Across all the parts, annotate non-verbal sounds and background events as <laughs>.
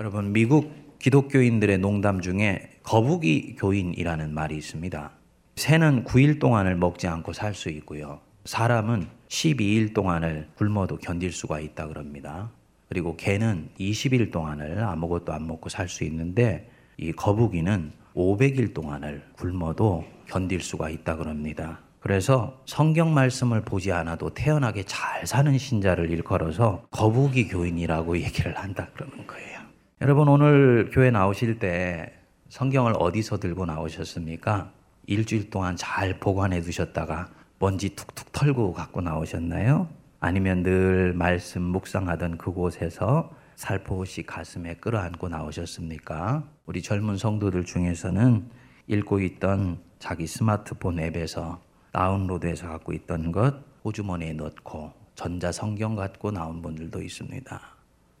여러분 미국 기독교인들의 농담 중에 거북이 교인이라는 말이 있습니다. 새는 9일 동안을 먹지 않고 살 수 있고요. 사람은 12일 동안을 굶어도 견딜 수가 있다 그럽니다. 그리고 개는 20일 동안을 아무것도 안 먹고 살 수 있는데 이 거북이는 500일 동안을 굶어도 견딜 수가 있다 그럽니다. 그래서 성경 말씀을 보지 않아도 태연하게 잘 사는 신자를 일컬어서 거북이 교인이라고 <laughs> 얘기를 한다 그러는 거예요. 여러분 오늘 교회 나오실 때 성경을 어디서 들고 나오셨습니까? 일주일 동안 잘 보관해 두셨다가 먼지 툭툭 털고 갖고 나오셨나요? 아니면 늘 말씀 묵상하던 그곳에서 살포시 가슴에 끌어안고 나오셨습니까? 우리 젊은 성도들 중에서는 읽고 있던 자기 스마트폰 앱에서 다운로드해서 갖고 있던 것 호주머니에 넣고 전자 성경 갖고 나온 분들도 있습니다.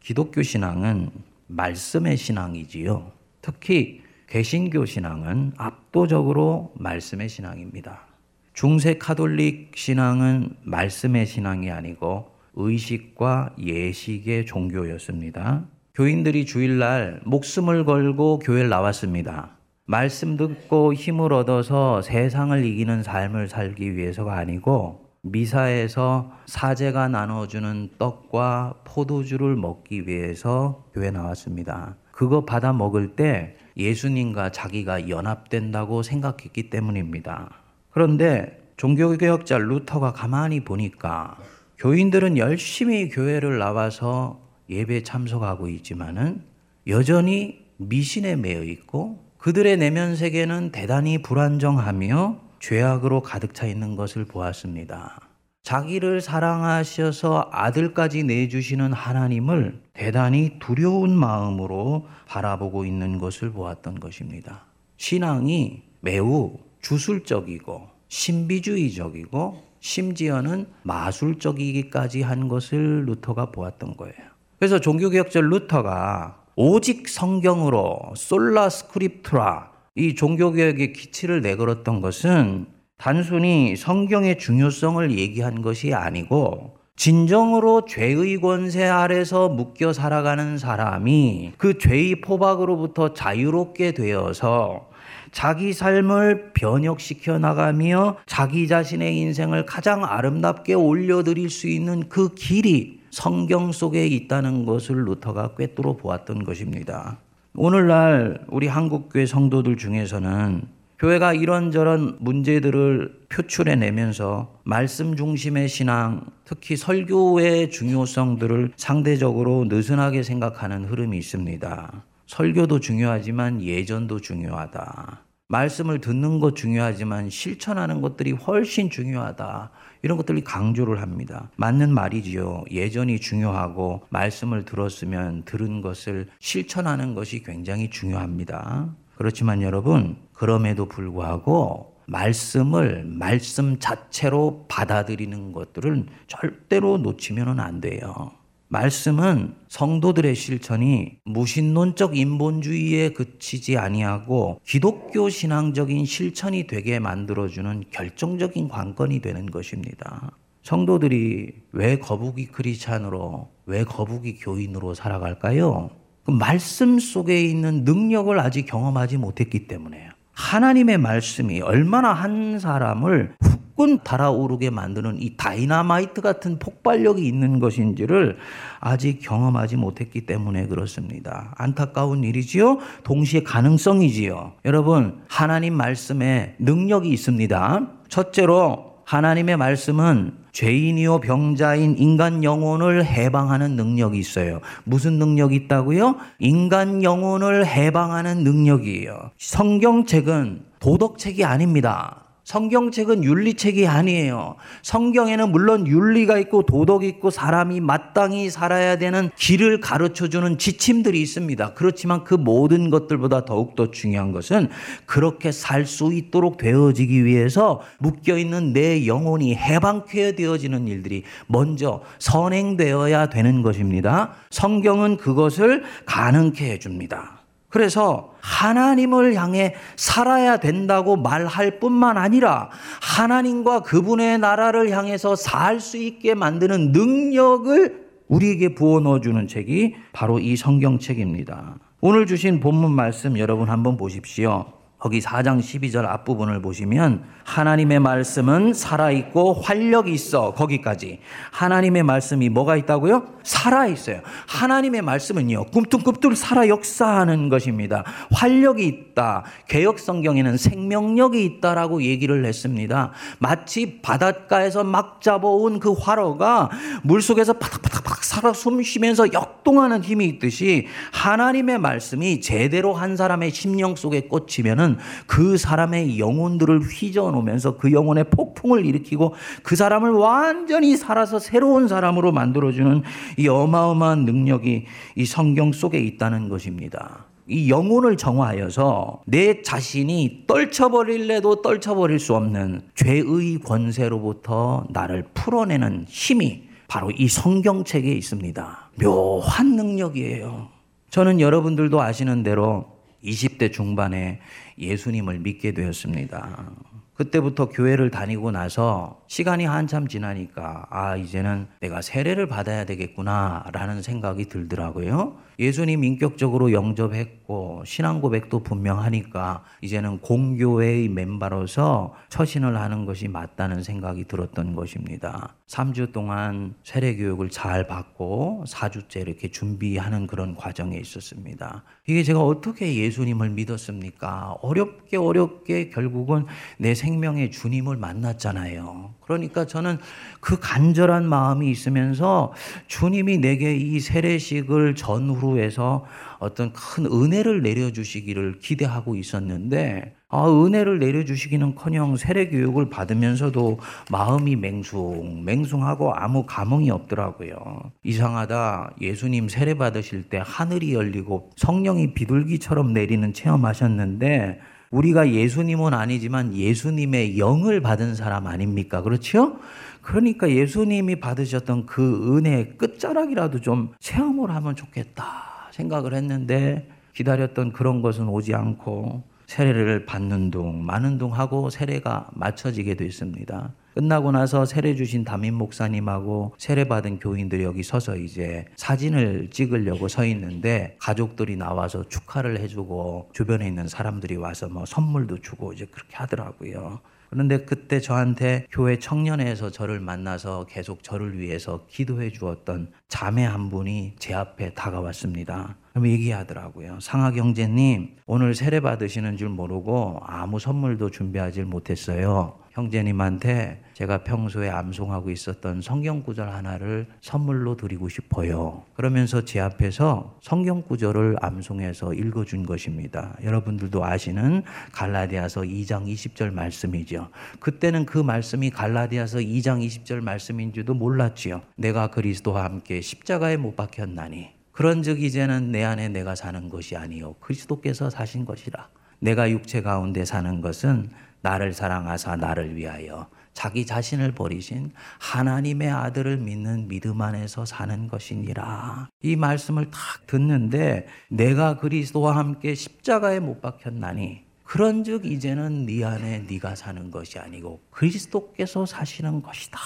기독교 신앙은 말씀의 신앙이지요. 특히 개신교 신앙은 압도적으로 말씀의 신앙입니다. 중세 카톨릭 신앙은 말씀의 신앙이 아니고 의식과 예식의 종교였습니다. 교인들이 주일날 목숨을 걸고 교회를 나왔습니다. 말씀 듣고 힘을 얻어서 세상을 이기는 삶을 살기 위해서가 아니고 미사에서 사제가 나눠주는 떡과 포도주를 먹기 위해서 교회 나왔습니다. 그거 받아 먹을 때 예수님과 자기가 연합된다고 생각했기 때문입니다. 그런데 종교개혁자 루터가 가만히 보니까 교인들은 열심히 교회를 나와서 예배 참석하고 있지만은 여전히 미신에 매여 있고 그들의 내면 세계는 대단히 불안정하며 죄악으로 가득 차 있는 것을 보았습니다. 자기를 사랑하셔서 아들까지 내주시는 하나님을 대단히 두려운 마음으로 바라보고 있는 것을 보았던 것입니다. 신앙이 매우 주술적이고 신비주의적이고 심지어는 마술적이기까지 한 것을 루터가 보았던 거예요. 그래서 종교개혁자 루터가 오직 성경으로 sola scriptura 이 종교개혁의 기치를 내걸었던 것은 단순히 성경의 중요성을 얘기한 것이 아니고 진정으로 죄의 권세 아래서 묶여 살아가는 사람이 그 죄의 포박으로부터 자유롭게 되어서 자기 삶을 변혁시켜 나가며 자기 자신의 인생을 가장 아름답게 올려드릴 수 있는 그 길이 성경 속에 있다는 것을 루터가 꿰뚫어 보았던 것입니다. 오늘날 우리 한국교회 성도들 중에서는 교회가 이런저런 문제들을 표출해 내면서 말씀 중심의 신앙, 특히 설교의 중요성들을 상대적으로 느슨하게 생각하는 흐름이 있습니다. 설교도 중요하지만 예전도 중요하다. 말씀을 듣는 것 중요하지만 실천하는 것들이 훨씬 중요하다. 이런 것들이 강조를 합니다. 맞는 말이지요. 예전이 중요하고 말씀을 들었으면 들은 것을 실천하는 것이 굉장히 중요합니다. 그렇지만 여러분, 그럼에도 불구하고 말씀을 말씀 자체로 받아들이는 것들은 절대로 놓치면 안 돼요. 말씀은 성도들의 실천이 무신론적 인본주의에 그치지 아니하고 기독교 신앙적인 실천이 되게 만들어주는 결정적인 관건이 되는 것입니다. 성도들이 왜 거북이 크리찬으로, 왜 거북이 교인으로 살아갈까요? 그 말씀 속에 있는 능력을 아직 경험하지 못했기 때문에요. 하나님의 말씀이 얼마나 한 사람을 후끈 달아오르게 만드는 이 다이나마이트 같은 폭발력이 있는 것인지를 아직 경험하지 못했기 때문에 그렇습니다. 안타까운 일이지요. 동시에 가능성이지요. 여러분, 하나님 말씀에 능력이 있습니다. 첫째로 하나님의 말씀은 죄인이요 병자인 인간 영혼을 해방하는 능력이 있어요. 무슨 능력이 있다고요? 인간 영혼을 해방하는 능력이에요. 성경책은 도덕책이 아닙니다. 성경책은 윤리책이 아니에요. 성경에는 물론 윤리가 있고 도덕이 있고 사람이 마땅히 살아야 되는 길을 가르쳐 주는 지침들이 있습니다. 그렇지만 그 모든 것들보다 더욱더 중요한 것은 그렇게 살 수 있도록 되어지기 위해서 묶여 있는 내 영혼이 해방케 되어지는 일들이 먼저 선행되어야 되는 것입니다. 성경은 그것을 가능케 해 줍니다. 그래서 하나님을 향해 살아야 된다고 말할 뿐만 아니라 하나님과 그분의 나라를 향해서 살 수 있게 만드는 능력을 우리에게 부어 넣어주는 책이 바로 이 성경책입니다. 오늘 주신 본문 말씀 여러분 한번 보십시오. 거기 4장 12절 앞부분을 보시면 하나님의 말씀은 살아있고 활력이 있어. 거기까지. 하나님의 말씀이 뭐가 있다고요? 살아있어요. 하나님의 말씀은요, 꿈틀꿈틀 살아 역사하는 것입니다. 활력이 있다. 개혁성경에는 생명력이 있다라고 얘기를 했습니다. 마치 바닷가에서 막 잡아온 그 화로가 물속에서 파닥파닥파닥 살아 숨 쉬면서 역동하는 힘이 있듯이 하나님의 말씀이 제대로 한 사람의 심령 속에 꽂히면은 그 사람의 영혼들을 휘저어 놓으면서 그 영혼의 폭풍을 일으키고 그 사람을 완전히 살아서 새로운 사람으로 만들어주는 이 어마어마한 능력이 이 성경 속에 있다는 것입니다. 이 영혼을 정화하여서 내 자신이 떨쳐버릴래도 떨쳐버릴 수 없는 죄의 권세로부터 나를 풀어내는 힘이 바로 이 성경책에 있습니다. 묘한 능력이에요. 저는 여러분들도 아시는 대로 20대 중반에 예수님을 믿게 되었습니다. 그때부터 교회를 다니고 나서 시간이 한참 지나니까 아, 이제는 내가 세례를 받아야 되겠구나라는 생각이 들더라고요. 예수님 인격적으로 영접했고 신앙 고백도 분명하니까 이제는 공교회의 멤버로서 처신을 하는 것이 맞다는 생각이 들었던 것입니다. 3주 동안 세례 교육을 잘 받고 4주째 이렇게 준비하는 그런 과정에 있었습니다. 이게 제가 어떻게 예수님을 믿었습니까? 어렵게 어렵게 결국은 내 생명의 주님을 만났잖아요. 그러니까 저는 그 간절한 마음이 있으면서 주님이 내게 이 세례식을 전후로 해서 어떤 큰 은혜를 내려주시기를 기대하고 있었는데 아, 은혜를 내려주시기는커녕 세례 교육을 받으면서도 마음이 맹숭 맹숭하고 아무 감흥이 없더라고요. 이상하다. 예수님 세례 받으실 때 하늘이 열리고 성령이 비둘기처럼 내리는 체험하셨는데 우리가 예수님은 아니지만 예수님의 영을 받은 사람 아닙니까? 그렇죠? 그러니까 예수님이 받으셨던 그 은혜의 끝자락이라도 좀 체험을 하면 좋겠다 생각을 했는데 기다렸던 그런 것은 오지 않고 세례를 받는 둥, 마는 둥 하고 세례가 맞춰지게 됐습니다. 끝나고 나서 세례 주신 담임 목사님하고 세례 받은 교인들이 여기 서서 이제 사진을 찍으려고 서 있는데 가족들이 나와서 축하를 해주고 주변에 있는 사람들이 와서 뭐 선물도 주고 이제 그렇게 하더라고요. 그런데 그때 저한테 교회 청년회에서 저를 만나서 계속 저를 위해서 기도해 주었던 자매 한 분이 제 앞에 다가왔습니다. 얘기하더라고요. 상하 경제님, 오늘 세례 받으시는 줄 모르고 아무 선물도 준비하지 못했어요. 형제님한테 제가 평소에 암송하고 있었던 성경 구절 하나를 선물로 드리고 싶어요. 그러면서 제 앞에서 성경 구절을 암송해서 읽어준 것입니다. 여러분들도 아시는 갈라디아서 2장 20절 말씀이죠. 그때는 그 말씀이 갈라디아서 2장 20절 말씀인 줄도 몰랐지요. 내가 그리스도와 함께 십자가에 못 박혔나니 그런즉 이제는 내 안에 내가 사는 것이 아니요 그리스도께서 사신 것이라. 내가 육체 가운데 사는 것은 나를 사랑하사 나를 위하여 자기 자신을 버리신 하나님의 아들을 믿는 믿음 안에서 사는 것이니라. 이 말씀을 딱 듣는데 내가 그리스도와 함께 십자가에 못 박혔나니 그런즉 이제는 네 안에 네가 사는 것이 아니고 그리스도께서 사시는 것이다.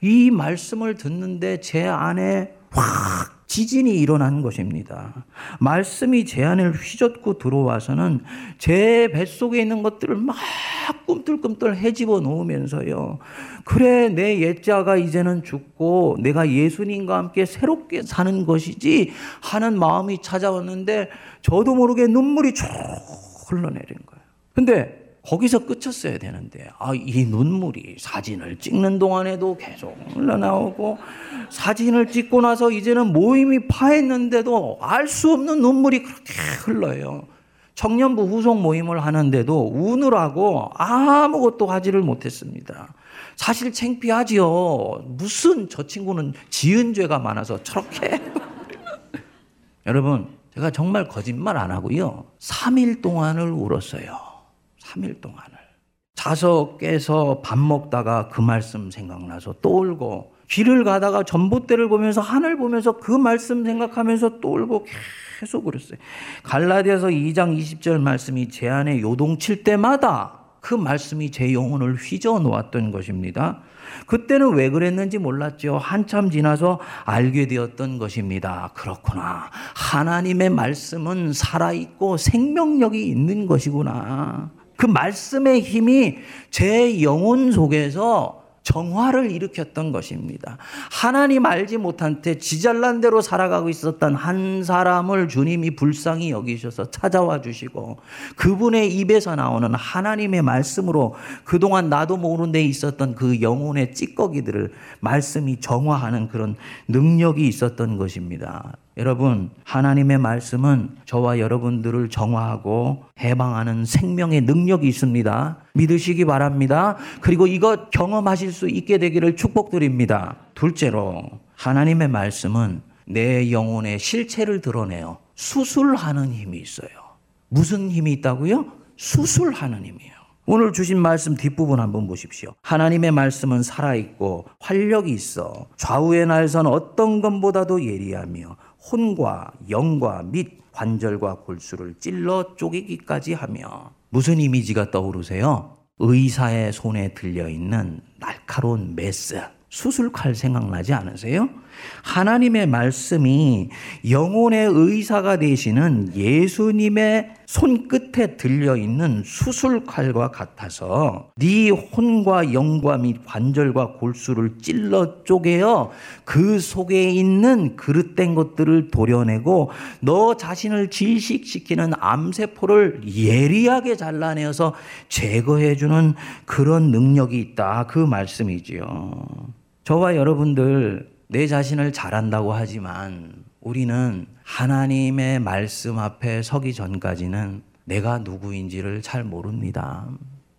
이 말씀을 듣는데 제 안에 확 지진이 일어난 것입니다. 말씀이 제 안을 휘젓고 들어와서는 제 뱃속에 있는 것들을 막 꿈틀꿈틀 해집어 놓으면서요. 그래, 내 옛자가 이제는 죽고 내가 예수님과 함께 새롭게 사는 것이지 하는 마음이 찾아왔는데 저도 모르게 눈물이 쭉 흘러내린 거예요. 근데 거기서 끝쳤어야 되는데, 아, 이 눈물이 사진을 찍는 동안에도 계속 흘러나오고, 사진을 찍고 나서 이제는 모임이 파했는데도 알 수 없는 눈물이 그렇게 흘러요. 청년부 후속 모임을 하는데도 우느라고 아무것도 하지를 못했습니다. 사실 창피하지요. 무슨 저 친구는 지은 죄가 많아서 저렇게. <laughs> 여러분, 제가 정말 거짓말 안 하고요. 3일 동안을 울었어요. 3일 동안을. 자서 깨서 밥 먹다가 그 말씀 생각나서 또 울고 길을 가다가 전봇대를 보면서 하늘 보면서 그 말씀 생각하면서 또 울고 계속 그랬어요. 갈라디아서 2장 20절 말씀이 제 안에 요동칠 때마다 그 말씀이 제 영혼을 휘저어 놓았던 것입니다. 그때는 왜 그랬는지 몰랐죠. 한참 지나서 알게 되었던 것입니다. 그렇구나. 하나님의 말씀은 살아있고 생명력이 있는 것이구나. 그 말씀의 힘이 제 영혼 속에서 정화를 일으켰던 것입니다. 하나님 알지 못한 때 지잘난 대로 살아가고 있었던 한 사람을 주님이 불쌍히 여기셔서 찾아와 주시고 그분의 입에서 나오는 하나님의 말씀으로 그동안 나도 모르는 데 있었던 그 영혼의 찌꺼기들을 말씀이 정화하는 그런 능력이 있었던 것입니다. 여러분, 하나님의 말씀은 저와 여러분들을 정화하고 해방하는 생명의 능력이 있습니다. 믿으시기 바랍니다. 그리고 이것 경험하실 수 있게 되기를 축복드립니다. 둘째로, 하나님의 말씀은 내 영혼의 실체를 드러내요. 수술하는 힘이 있어요. 무슨 힘이 있다고요? 수술하는 힘이에요. 오늘 주신 말씀 뒷부분 한번 보십시오. 하나님의 말씀은 살아있고 활력이 있어 좌우의 날선 어떤 것보다도 예리하며 혼과 영과 및 관절과 골수를 찔러 쪼개기까지 하며 무슨 이미지가 떠오르세요? 의사의 손에 들려 있는 날카로운 메스 수술칼 생각나지 않으세요? 하나님의 말씀이 영혼의 의사가 되시는 예수님의 손끝에 들려 있는 수술칼과 같아서 네 혼과 영과 및 관절과 골수를 찔러 쪼개어 그 속에 있는 그릇된 것들을 도려내고 너 자신을 질식시키는 암세포를 예리하게 잘라내어서 제거해 주는 그런 능력이 있다. 그 말씀이지요. 저와 여러분들 내 자신을 잘한다고 하지만 우리는 하나님의 말씀 앞에 서기 전까지는 내가 누구인지를 잘 모릅니다.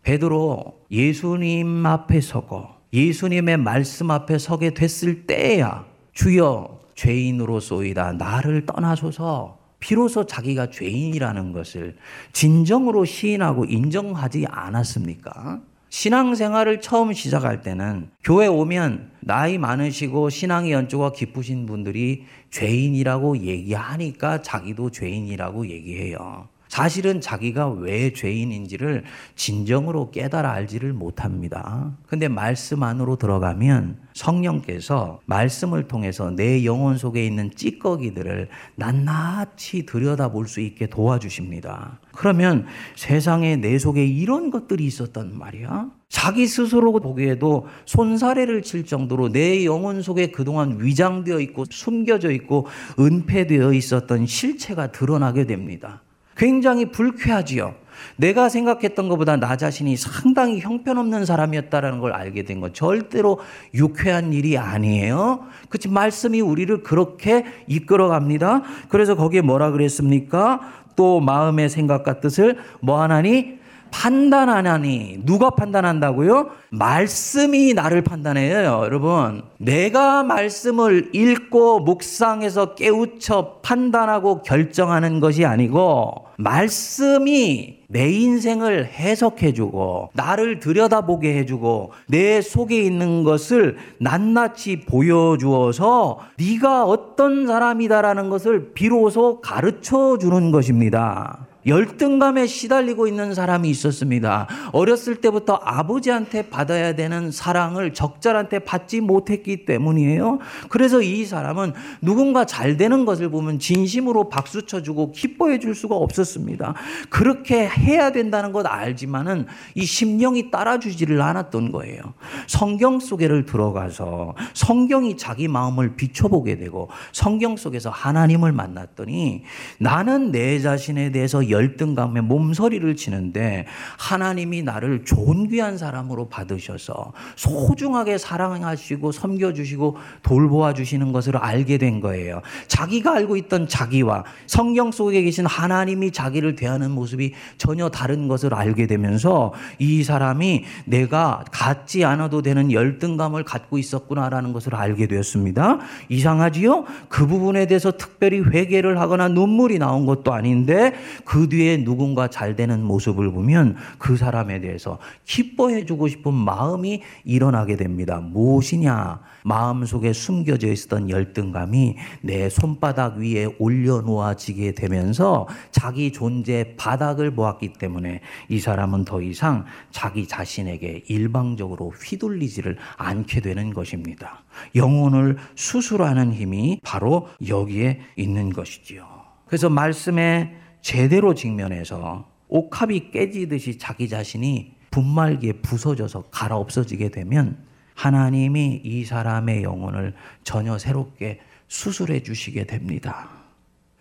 베드로 예수님 앞에 서고 예수님의 말씀 앞에 서게 됐을 때야 주여 죄인으로소이다 나를 떠나소서 비로소 자기가 죄인이라는 것을 진정으로 시인하고 인정하지 않았습니까? 신앙생활을 처음 시작할 때는 교회 오면 나이 많으시고 신앙의 연조가 깊으신 분들이 죄인이라고 얘기하니까 자기도 죄인이라고 얘기해요. 사실은 자기가 왜 죄인인지를 진정으로 깨달아 알지를 못합니다. 근데 말씀 안으로 들어가면 성령께서 말씀을 통해서 내 영혼 속에 있는 찌꺼기들을 낱낱이 들여다볼 수 있게 도와주십니다. 그러면 세상에 내 속에 이런 것들이 있었단 말이야. 자기 스스로 보기에도 손사래를 칠 정도로 내 영혼 속에 그동안 위장되어 있고 숨겨져 있고 은폐되어 있었던 실체가 드러나게 됩니다. 굉장히 불쾌하지요. 내가 생각했던 것보다 나 자신이 상당히 형편없는 사람이었다라는 걸 알게 된 건 절대로 유쾌한 일이 아니에요. 그치 말씀이 우리를 그렇게 이끌어 갑니다. 그래서 거기에 뭐라 그랬습니까? 또 마음의 생각과 뜻을 뭐 하나니 판단하나니 누가 판단한다고요? 말씀이 나를 판단해요, 여러분. 내가 말씀을 읽고 묵상해서 깨우쳐 판단하고 결정하는 것이 아니고 말씀이 내 인생을 해석해주고 나를 들여다보게 해주고 내 속에 있는 것을 낱낱이 보여주어서 네가 어떤 사람이다라는 것을 비로소 가르쳐 주는 것입니다. 열등감에 시달리고 있는 사람이 있었습니다. 어렸을 때부터 아버지한테 받아야 되는 사랑을 적절한테 받지 못했기 때문이에요. 그래서 이 사람은 누군가 잘 되는 것을 보면 진심으로 박수 쳐주고 기뻐해 줄 수가 없었습니다. 그렇게 해야 된다는 것 알지만은 이 심령이 따라주지를 않았던 거예요. 성경 속에를 들어가서 성경이 자기 마음을 비춰보게 되고 성경 속에서 하나님을 만났더니 나는 내 자신에 대해서 열등감에 몸서리를 치는데 하나님이 나를 좋은 귀한 사람으로 받으셔서 소중하게 사랑하시고 섬겨주시고 돌보아 주시는 것을 알게 된 거예요. 자기가 알고 있던 자기와 성경 속에 계신 하나님이 자기를 대하는 모습이 전혀 다른 것을 알게 되면서 이 사람이 내가 갖지 않아도 되는 열등감을 갖고 있었구나라는 것을 알게 되었습니다. 이상하지요? 그 부분에 대해서 특별히 회개를 하거나 눈물이 나온 것도 아닌데 그그 뒤에 누군가 잘 되는 모습을 보면 그 사람에 대해서 기뻐해 주고 싶은 마음이 일어나게 됩니다. 무엇이냐? 마음속에 숨겨져 있었던 열등감이 내 손바닥 위에 올려놓아지게 되면서 자기 존재 바닥을 보았기 때문에 이 사람은 더 이상 자기 자신에게 일방적으로 휘둘리지를 않게 되는 것입니다. 영혼을 수술하는 힘이 바로 여기에 있는 것이지요. 그래서 말씀에 제대로 직면해서 옥합이 깨지듯이 자기 자신이 분말기에 부서져서 갈아 없어지게 되면 하나님이 이 사람의 영혼을 전혀 새롭게 수술해 주시게 됩니다.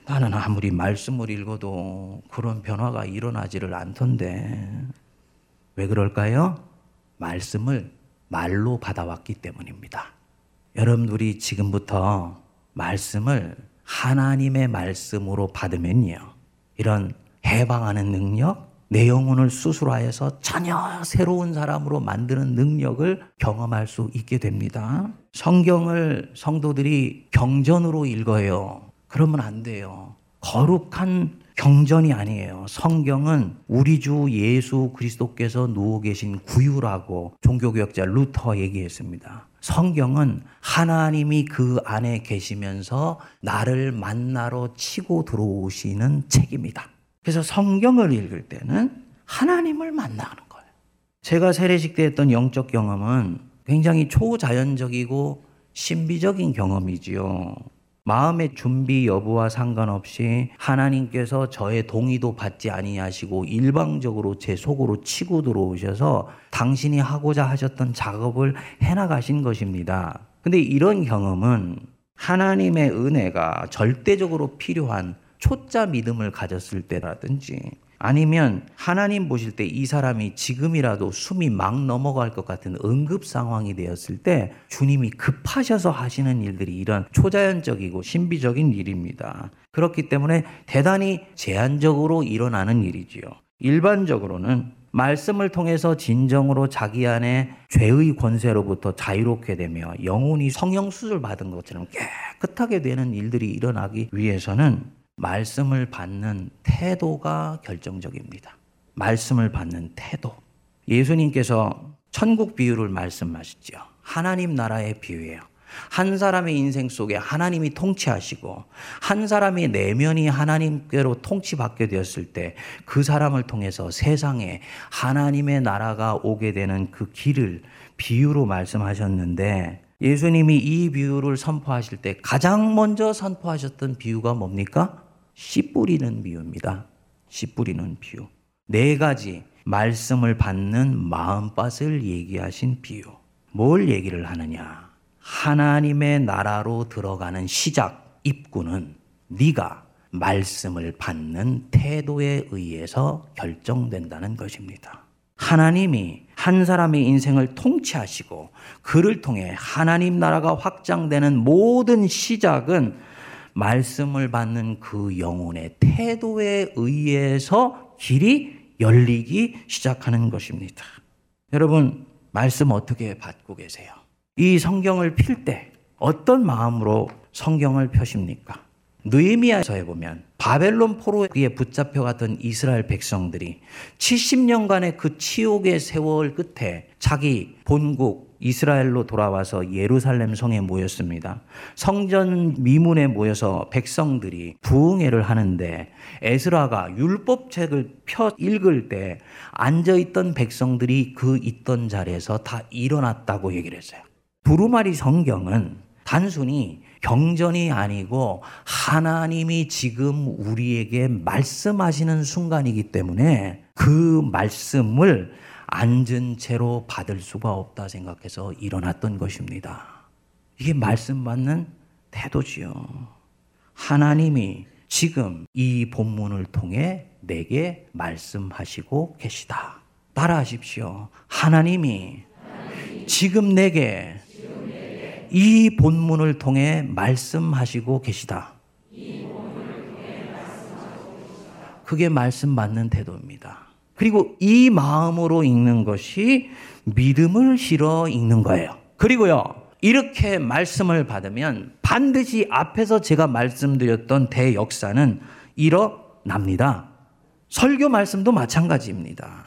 나는 아무리 말씀을 읽어도 그런 변화가 일어나지를 않던데. 왜 그럴까요? 말씀을 말로 받아왔기 때문입니다. 여러분들이 지금부터 말씀을 하나님의 말씀으로 받으면요. 이런 해방하는 능력, 내 영혼을 수술하여서 전혀 새로운 사람으로 만드는 능력을 경험할 수 있게 됩니다. 성경을 성도들이 경전으로 읽어요. 그러면 안 돼요. 거룩한 경전이 아니에요. 성경은 우리 주 예수 그리스도께서 누워 계신 구유라고 종교개혁자 루터 얘기했습니다. 성경은 하나님이 그 안에 계시면서 나를 만나러 치고 들어오시는 책입니다. 그래서 성경을 읽을 때는 하나님을 만나는 거예요. 제가 세례식 때 했던 영적 경험은 굉장히 초자연적이고 신비적인 경험이지요. 마음의 준비 여부와 상관없이 하나님께서 저의 동의도 받지 아니하시고 일방적으로 제 속으로 치고 들어오셔서 당신이 하고자 하셨던 작업을 해나가신 것입니다. 근데 이런 경험은 하나님의 은혜가 절대적으로 필요한 초짜 믿음을 가졌을 때라든지 아니면 하나님 보실 때 이 사람이 지금이라도 숨이 막 넘어갈 것 같은 응급 상황이 되었을 때 주님이 급하셔서 하시는 일들이 이런 초자연적이고 신비적인 일입니다. 그렇기 때문에 대단히 제한적으로 일어나는 일이지요. 일반적으로는 말씀을 통해서 진정으로 자기 안에 죄의 권세로부터 자유롭게 되며 영혼이 성령 수술 받은 것처럼 깨끗하게 되는 일들이 일어나기 위해서는 말씀을 받는 태도가 결정적입니다. 말씀을 받는 태도. 예수님께서 천국 비유를 말씀하시죠. 하나님 나라의 비유예요. 한 사람의 인생 속에 하나님이 통치하시고 한 사람의 내면이 하나님께로 통치받게 되었을 때 그 사람을 통해서 세상에 하나님의 나라가 오게 되는 그 길을 비유로 말씀하셨는데 예수님이 이 비유를 선포하실 때 가장 먼저 선포하셨던 비유가 뭡니까? 씨 뿌리는 비유입니다. 씨 뿌리는 비유. 네 가지 말씀을 받는 마음밭을 얘기하신 비유. 뭘 얘기를 하느냐? 하나님의 나라로 들어가는 시작 입구는 네가 말씀을 받는 태도에 의해서 결정된다는 것입니다. 하나님이 한 사람의 인생을 통치하시고 그를 통해 하나님 나라가 확장되는 모든 시작은 말씀을 받는 그 영혼의 태도에 의해서 길이 열리기 시작하는 것입니다. 여러분, 말씀 어떻게 받고 계세요? 이 성경을 필 때 어떤 마음으로 성경을 펴십니까? 느헤미야서에 보면 바벨론 포로에 붙잡혀 갔던 이스라엘 백성들이 70년간의 그 치욕의 세월 끝에 자기 본국 이스라엘로 돌아와서 예루살렘 성에 모였습니다. 성전 미문에 모여서 백성들이 부흥회를 하는데 에스라가 율법책을 펴 읽을 때 앉아 있던 백성들이 그 있던 자리에서 다 일어났다고 얘기를 했어요. 두루마리 성경은 단순히 경전이 아니고 하나님이 지금 우리에게 말씀하시는 순간이기 때문에 그 말씀을 앉은 채로 받을 수가 없다 생각해서 일어났던 것입니다. 이게 말씀 받는 태도지요. 하나님이 지금 이 본문을 통해 내게 말씀하시고 계시다. 따라하십시오. 하나님이 지금 내게 이 본문을 통해 말씀하시고 계시다. 그게 말씀 받는 태도입니다. 그리고 이 마음으로 읽는 것이 믿음을 실어 읽는 거예요. 그리고요, 이렇게 말씀을 받으면 반드시 앞에서 제가 말씀드렸던 대역사는 일어납니다. 설교 말씀도 마찬가지입니다.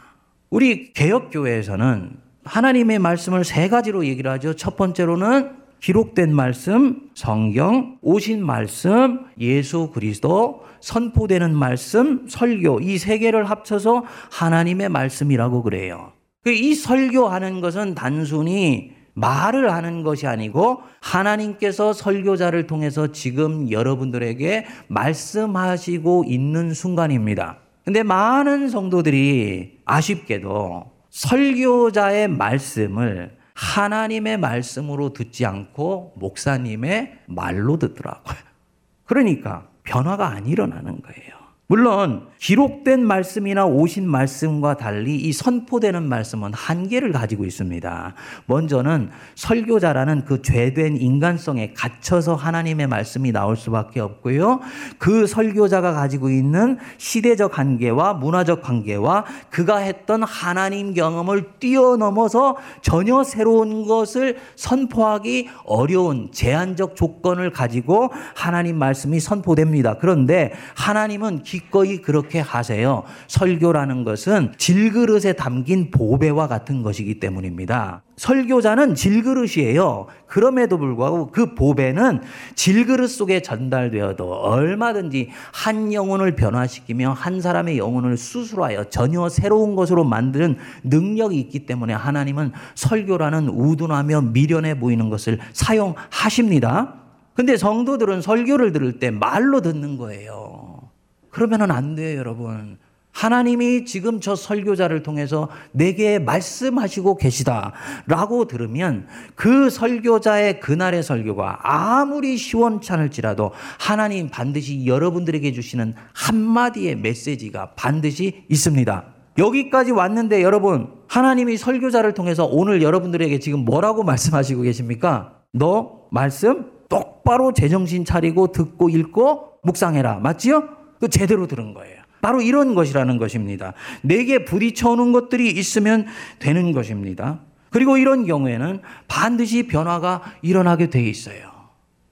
우리 개혁교회에서는 하나님의 말씀을 세 가지로 얘기를 하죠. 첫 번째로는 기록된 말씀, 성경, 오신 말씀, 예수 그리스도, 선포되는 말씀, 설교 이 세 개를 합쳐서 하나님의 말씀이라고 그래요. 그이 설교하는 것은 단순히 말을 하는 것이 아니고 하나님께서 설교자를 통해서 지금 여러분들에게 말씀하시고 있는 순간입니다. 근데 많은 성도들이 아쉽게도 설교자의 말씀을 하나님의 말씀으로 듣지 않고 목사님의 말로 듣더라고요. 그러니까 변화가 안 일어나는 거예요. 물론 기록된 말씀이나 오신 말씀과 달리 이 선포되는 말씀은 한계를 가지고 있습니다. 먼저는 설교자라는 그 죄된 인간성에 갇혀서 하나님의 말씀이 나올 수밖에 없고요. 그 설교자가 가지고 있는 시대적 한계와 문화적 한계와 그가 했던 하나님 경험을 뛰어넘어서 전혀 새로운 것을 선포하기 어려운 제한적 조건을 가지고 하나님 말씀이 선포됩니다. 그런데 하나님은 기꺼이 그렇게 하세요. 설교라는 것은 질그릇에 담긴 보배와 같은 것이기 때문입니다. 설교자는 질그릇이에요. 그럼에도 불구하고 그 보배는 질그릇 속에 전달되어도 얼마든지 한 영혼을 변화시키며 한 사람의 영혼을 수술하여 전혀 새로운 것으로 만드는 능력이 있기 때문에 하나님은 설교라는 우둔하며 미련해 보이는 것을 사용하십니다. 근데 성도들은 설교를 들을 때 말로 듣는 거예요. 그러면은 안 돼요, 여러분. 하나님이 지금 저 설교자를 통해서 내게 말씀하시고 계시다라고 들으면 그 설교자의 그날의 설교가 아무리 시원찮을지라도 하나님 반드시 여러분들에게 주시는 한마디의 메시지가 반드시 있습니다. 여기까지 왔는데 여러분, 하나님이 설교자를 통해서 오늘 여러분들에게 지금 뭐라고 말씀하시고 계십니까? 너 말씀 똑바로 제정신 차리고 듣고 읽고 묵상해라. 맞지요? 그 제대로 들은 거예요. 바로 이런 것이라는 것입니다. 내게 부딪혀오는 것들이 있으면 되는 것입니다. 그리고 이런 경우에는 반드시 변화가 일어나게 돼 있어요.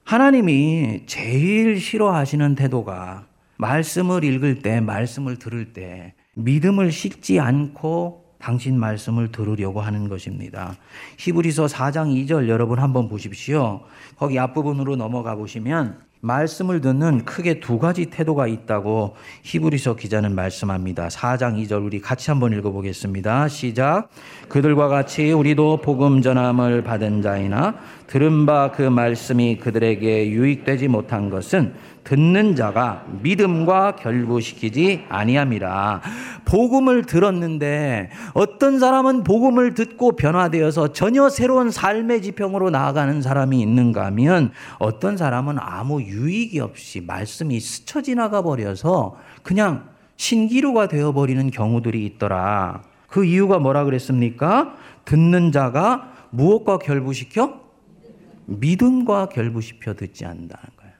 하나님이 제일 싫어하시는 태도가 말씀을 읽을 때, 말씀을 들을 때 믿음을 싣지 않고 당신 말씀을 들으려고 하는 것입니다. 히브리서 4장 2절 여러분 한번 보십시오. 거기 앞부분으로 넘어가 보시면 말씀을 듣는 크게 두 가지 태도가 있다고 히브리서 기자는 말씀합니다. 4장 2절 우리 같이 한번 읽어보겠습니다. 시작. 그들과 같이 우리도 복음 전함을 받은 자이나 들은 바 그 말씀이 그들에게 유익되지 못한 것은 듣는 자가 믿음과 결부시키지 아니함이라. 복음을 들었는데 어떤 사람은 복음을 듣고 변화되어서 전혀 새로운 삶의 지평으로 나아가는 사람이 있는가 하면 어떤 사람은 아무 유익이 없이 말씀이 스쳐 지나가 버려서 그냥 신기루가 되어 버리는 경우들이 있더라. 그 이유가 뭐라 그랬습니까? 듣는 자가 무엇과 결부시켜? 믿음과 결부시켜 듣지 않는다는 거예요.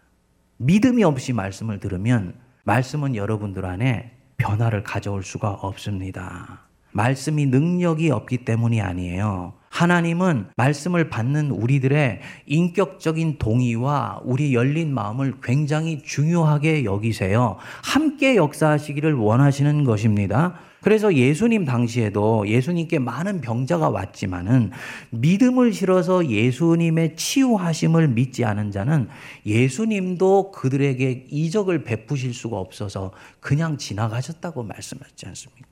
믿음이 없이 말씀을 들으면 말씀은 여러분들 안에 변화를 가져올 수가 없습니다. 말씀이 능력이 없기 때문이 아니에요. 하나님은 말씀을 받는 우리들의 인격적인 동의와 우리 열린 마음을 굉장히 중요하게 여기세요. 함께 역사하시기를 원하시는 것입니다. 그래서 예수님 당시에도 예수님께 많은 병자가 왔지만은 믿음을 실어서 예수님의 치유하심을 믿지 않은 자는 예수님도 그들에게 이적을 베푸실 수가 없어서 그냥 지나가셨다고 말씀하지 않습니까?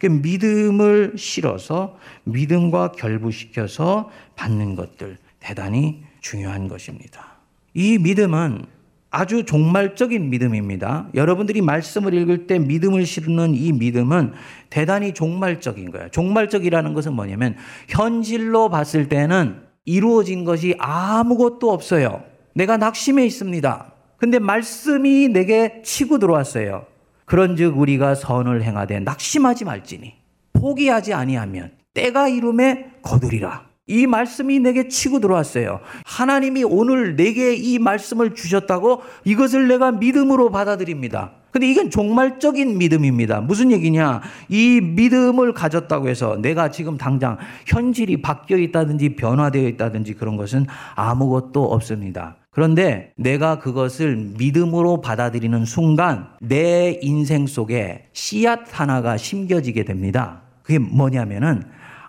그 믿음을 실어서 믿음과 결부시켜서 받는 것들 대단히 중요한 것입니다. 이 믿음은 아주 종말적인 믿음입니다. 여러분들이 말씀을 읽을 때 믿음을 실는 이 믿음은 대단히 종말적인 거예요. 종말적이라는 것은 뭐냐면 현실로 봤을 때는 이루어진 것이 아무것도 없어요. 내가 낙심해 있습니다. 근데 말씀이 내게 치고 들어왔어요. 그런즉 우리가 선을 행하되 낙심하지 말지니 포기하지 아니하면 때가 이름에 거두리라. 이 말씀이 내게 치고 들어왔어요. 하나님이 오늘 내게 이 말씀을 주셨다고 이것을 내가 믿음으로 받아들입니다. 근데 이건 종말적인 믿음입니다. 무슨 얘기냐? 이 믿음을 가졌다고 해서 내가 지금 당장 현실이 바뀌어 있다든지 변화되어 있다든지 그런 것은 아무것도 없습니다. 그런데 내가 그것을 믿음으로 받아들이는 순간 내 인생 속에 씨앗 하나가 심겨지게 됩니다. 그게 뭐냐면은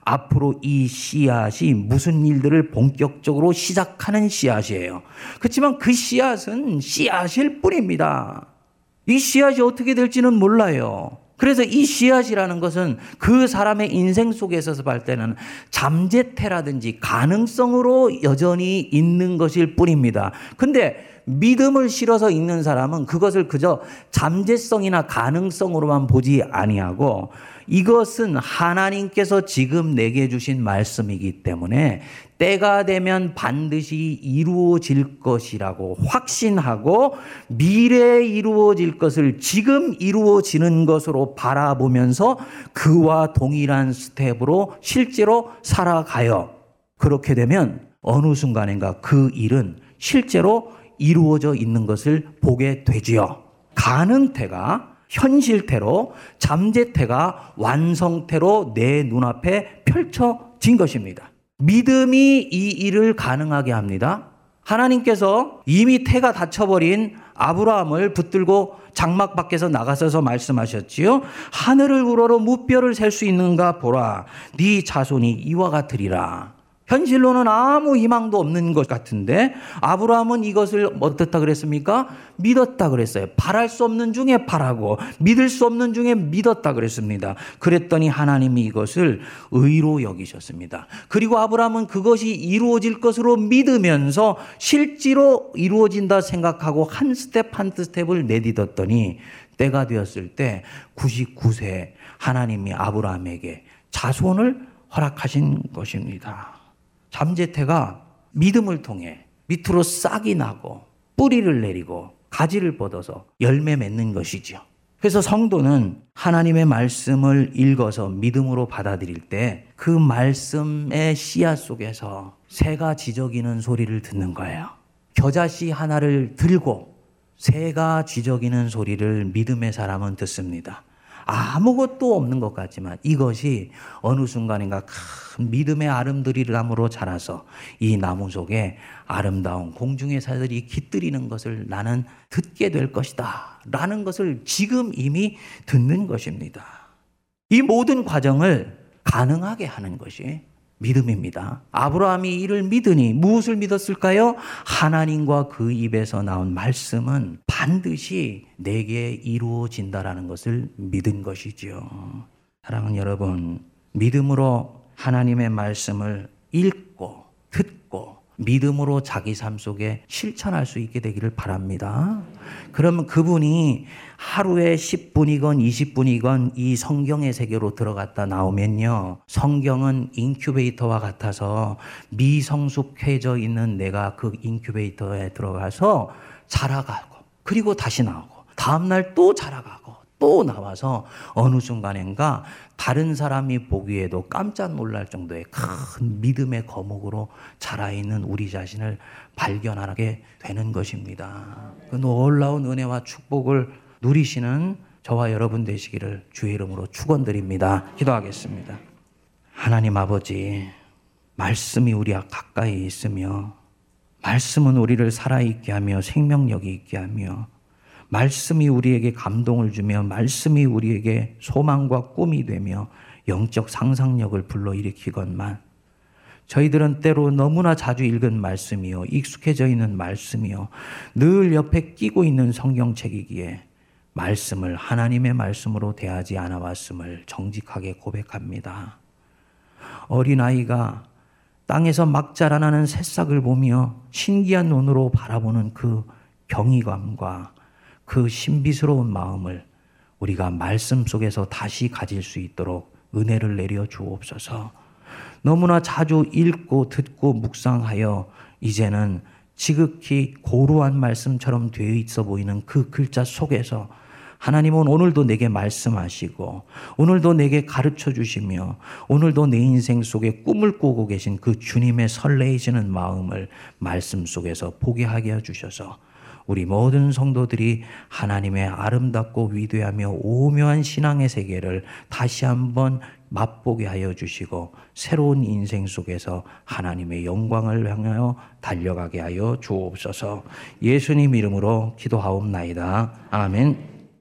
앞으로 이 씨앗이 무슨 일들을 본격적으로 시작하는 씨앗이에요. 그렇지만 그 씨앗은 씨앗일 뿐입니다. 이 씨앗이 어떻게 될지는 몰라요. 그래서 이 씨앗이라는 것은 그 사람의 인생 속에 있어서 볼 때는 잠재태라든지 가능성으로 여전히 있는 것일 뿐입니다. 근데 믿음을 실어서 읽는 사람은 그것을 그저 잠재성이나 가능성으로만 보지 아니하고 이것은 하나님께서 지금 내게 주신 말씀이기 때문에 때가 되면 반드시 이루어질 것이라고 확신하고 미래에 이루어질 것을 지금 이루어지는 것으로 바라보면서 그와 동일한 스텝으로 실제로 살아가요. 그렇게 되면 어느 순간인가 그 일은 실제로 이루어져 있는 것을 보게 되지요. 가능태가 현실태로 잠재태가 완성태로 내 눈앞에 펼쳐진 것입니다. 믿음이 이 일을 가능하게 합니다. 하나님께서 이미 태가 닫혀버린 아브라함을 붙들고 장막 밖에서 나가서서 말씀하셨지요. 하늘을 우러러 무뼈를 셀 수 있는가 보라. 네 자손이 이와 같으리라. 현실로는 아무 희망도 없는 것 같은데 아브라함은 이것을 어떻다 그랬습니까? 믿었다 그랬어요. 바랄 수 없는 중에 바라고 믿을 수 없는 중에 믿었다 그랬습니다. 그랬더니 하나님이 이것을 의로 여기셨습니다. 그리고 아브라함은 그것이 이루어질 것으로 믿으면서 실제로 이루어진다 생각하고 한 스텝 한 스텝을 내딛었더니 때가 되었을 때 99세 하나님이 아브라함에게 자손을 허락하신 것입니다. 잠재태가 믿음을 통해 밑으로 싹이 나고 뿌리를 내리고 가지를 뻗어서 열매 맺는 것이죠. 그래서 성도는 하나님의 말씀을 읽어서 믿음으로 받아들일 때 그 말씀의 씨앗 속에서 새가 지저귀는 소리를 듣는 거예요. 겨자씨 하나를 들고 새가 쥐저귀는 소리를 믿음의 사람은 듣습니다. 아무것도 없는 것 같지만 이것이 어느 순간인가 큰 믿음의 아름드리람으로 자라서 이 나무 속에 아름다운 공중의 사들이 깃들이는 것을 나는 듣게 될 것이다. 라는 것을 지금 이미 듣는 것입니다. 이 모든 과정을 가능하게 하는 것이 믿음입니다. 아브라함이 이를 믿으니 무엇을 믿었을까요? 하나님과 그 입에서 나온 말씀은 반드시 내게 이루어진다라는 것을 믿은 것이지요. 사랑하는 여러분, 믿음으로 하나님의 말씀을 읽고 듣고 믿음으로 자기 삶 속에 실천할 수 있게 되기를 바랍니다. 그러면 그분이 하루에 10분이건 20분이건 이 성경의 세계로 들어갔다 나오면요. 성경은 인큐베이터와 같아서 미성숙해져 있는 내가 그 인큐베이터에 들어가서 자라가고 그리고 다시 나오고 다음날 또 자라가고 또 나와서 어느 순간인가 다른 사람이 보기에도 깜짝 놀랄 정도의 큰 믿음의 거목으로 자라있는 우리 자신을 발견하게 되는 것입니다. 그 놀라운 은혜와 축복을 누리시는 저와 여러분 되시기를 주의 이름으로 축원드립니다. 기도하겠습니다. 하나님 아버지, 말씀이 우리 가까이 있으며 말씀은 우리를 살아있게 하며 생명력이 있게 하며 말씀이 우리에게 감동을 주며 말씀이 우리에게 소망과 꿈이 되며 영적 상상력을 불러일으키건만 저희들은 때로 너무나 자주 읽은 말씀이요 익숙해져 있는 말씀이요 늘 옆에 끼고 있는 성경책이기에 말씀을 하나님의 말씀으로 대하지 않아 왔음을 정직하게 고백합니다. 어린아이가 땅에서 막 자라나는 새싹을 보며 신기한 눈으로 바라보는 그 경이감과 그 신비스러운 마음을 우리가 말씀 속에서 다시 가질 수 있도록 은혜를 내려 주옵소서. 너무나 자주 읽고 듣고 묵상하여 이제는 지극히 고루한 말씀처럼 되어 있어 보이는 그 글자 속에서 하나님은 오늘도 내게 말씀하시고 오늘도 내게 가르쳐 주시며 오늘도 내 인생 속에 꿈을 꾸고 계신 그 주님의 설레이시는 마음을 말씀 속에서 보게 하게 해 주셔서 우리 모든 성도들이 하나님의 아름답고 위대하며 오묘한 신앙의 세계를 다시 한번 맛보게 하여 주시고 새로운 인생 속에서 하나님의 영광을 향하여 달려가게 하여 주옵소서 예수님 이름으로 기도하옵나이다. 아멘.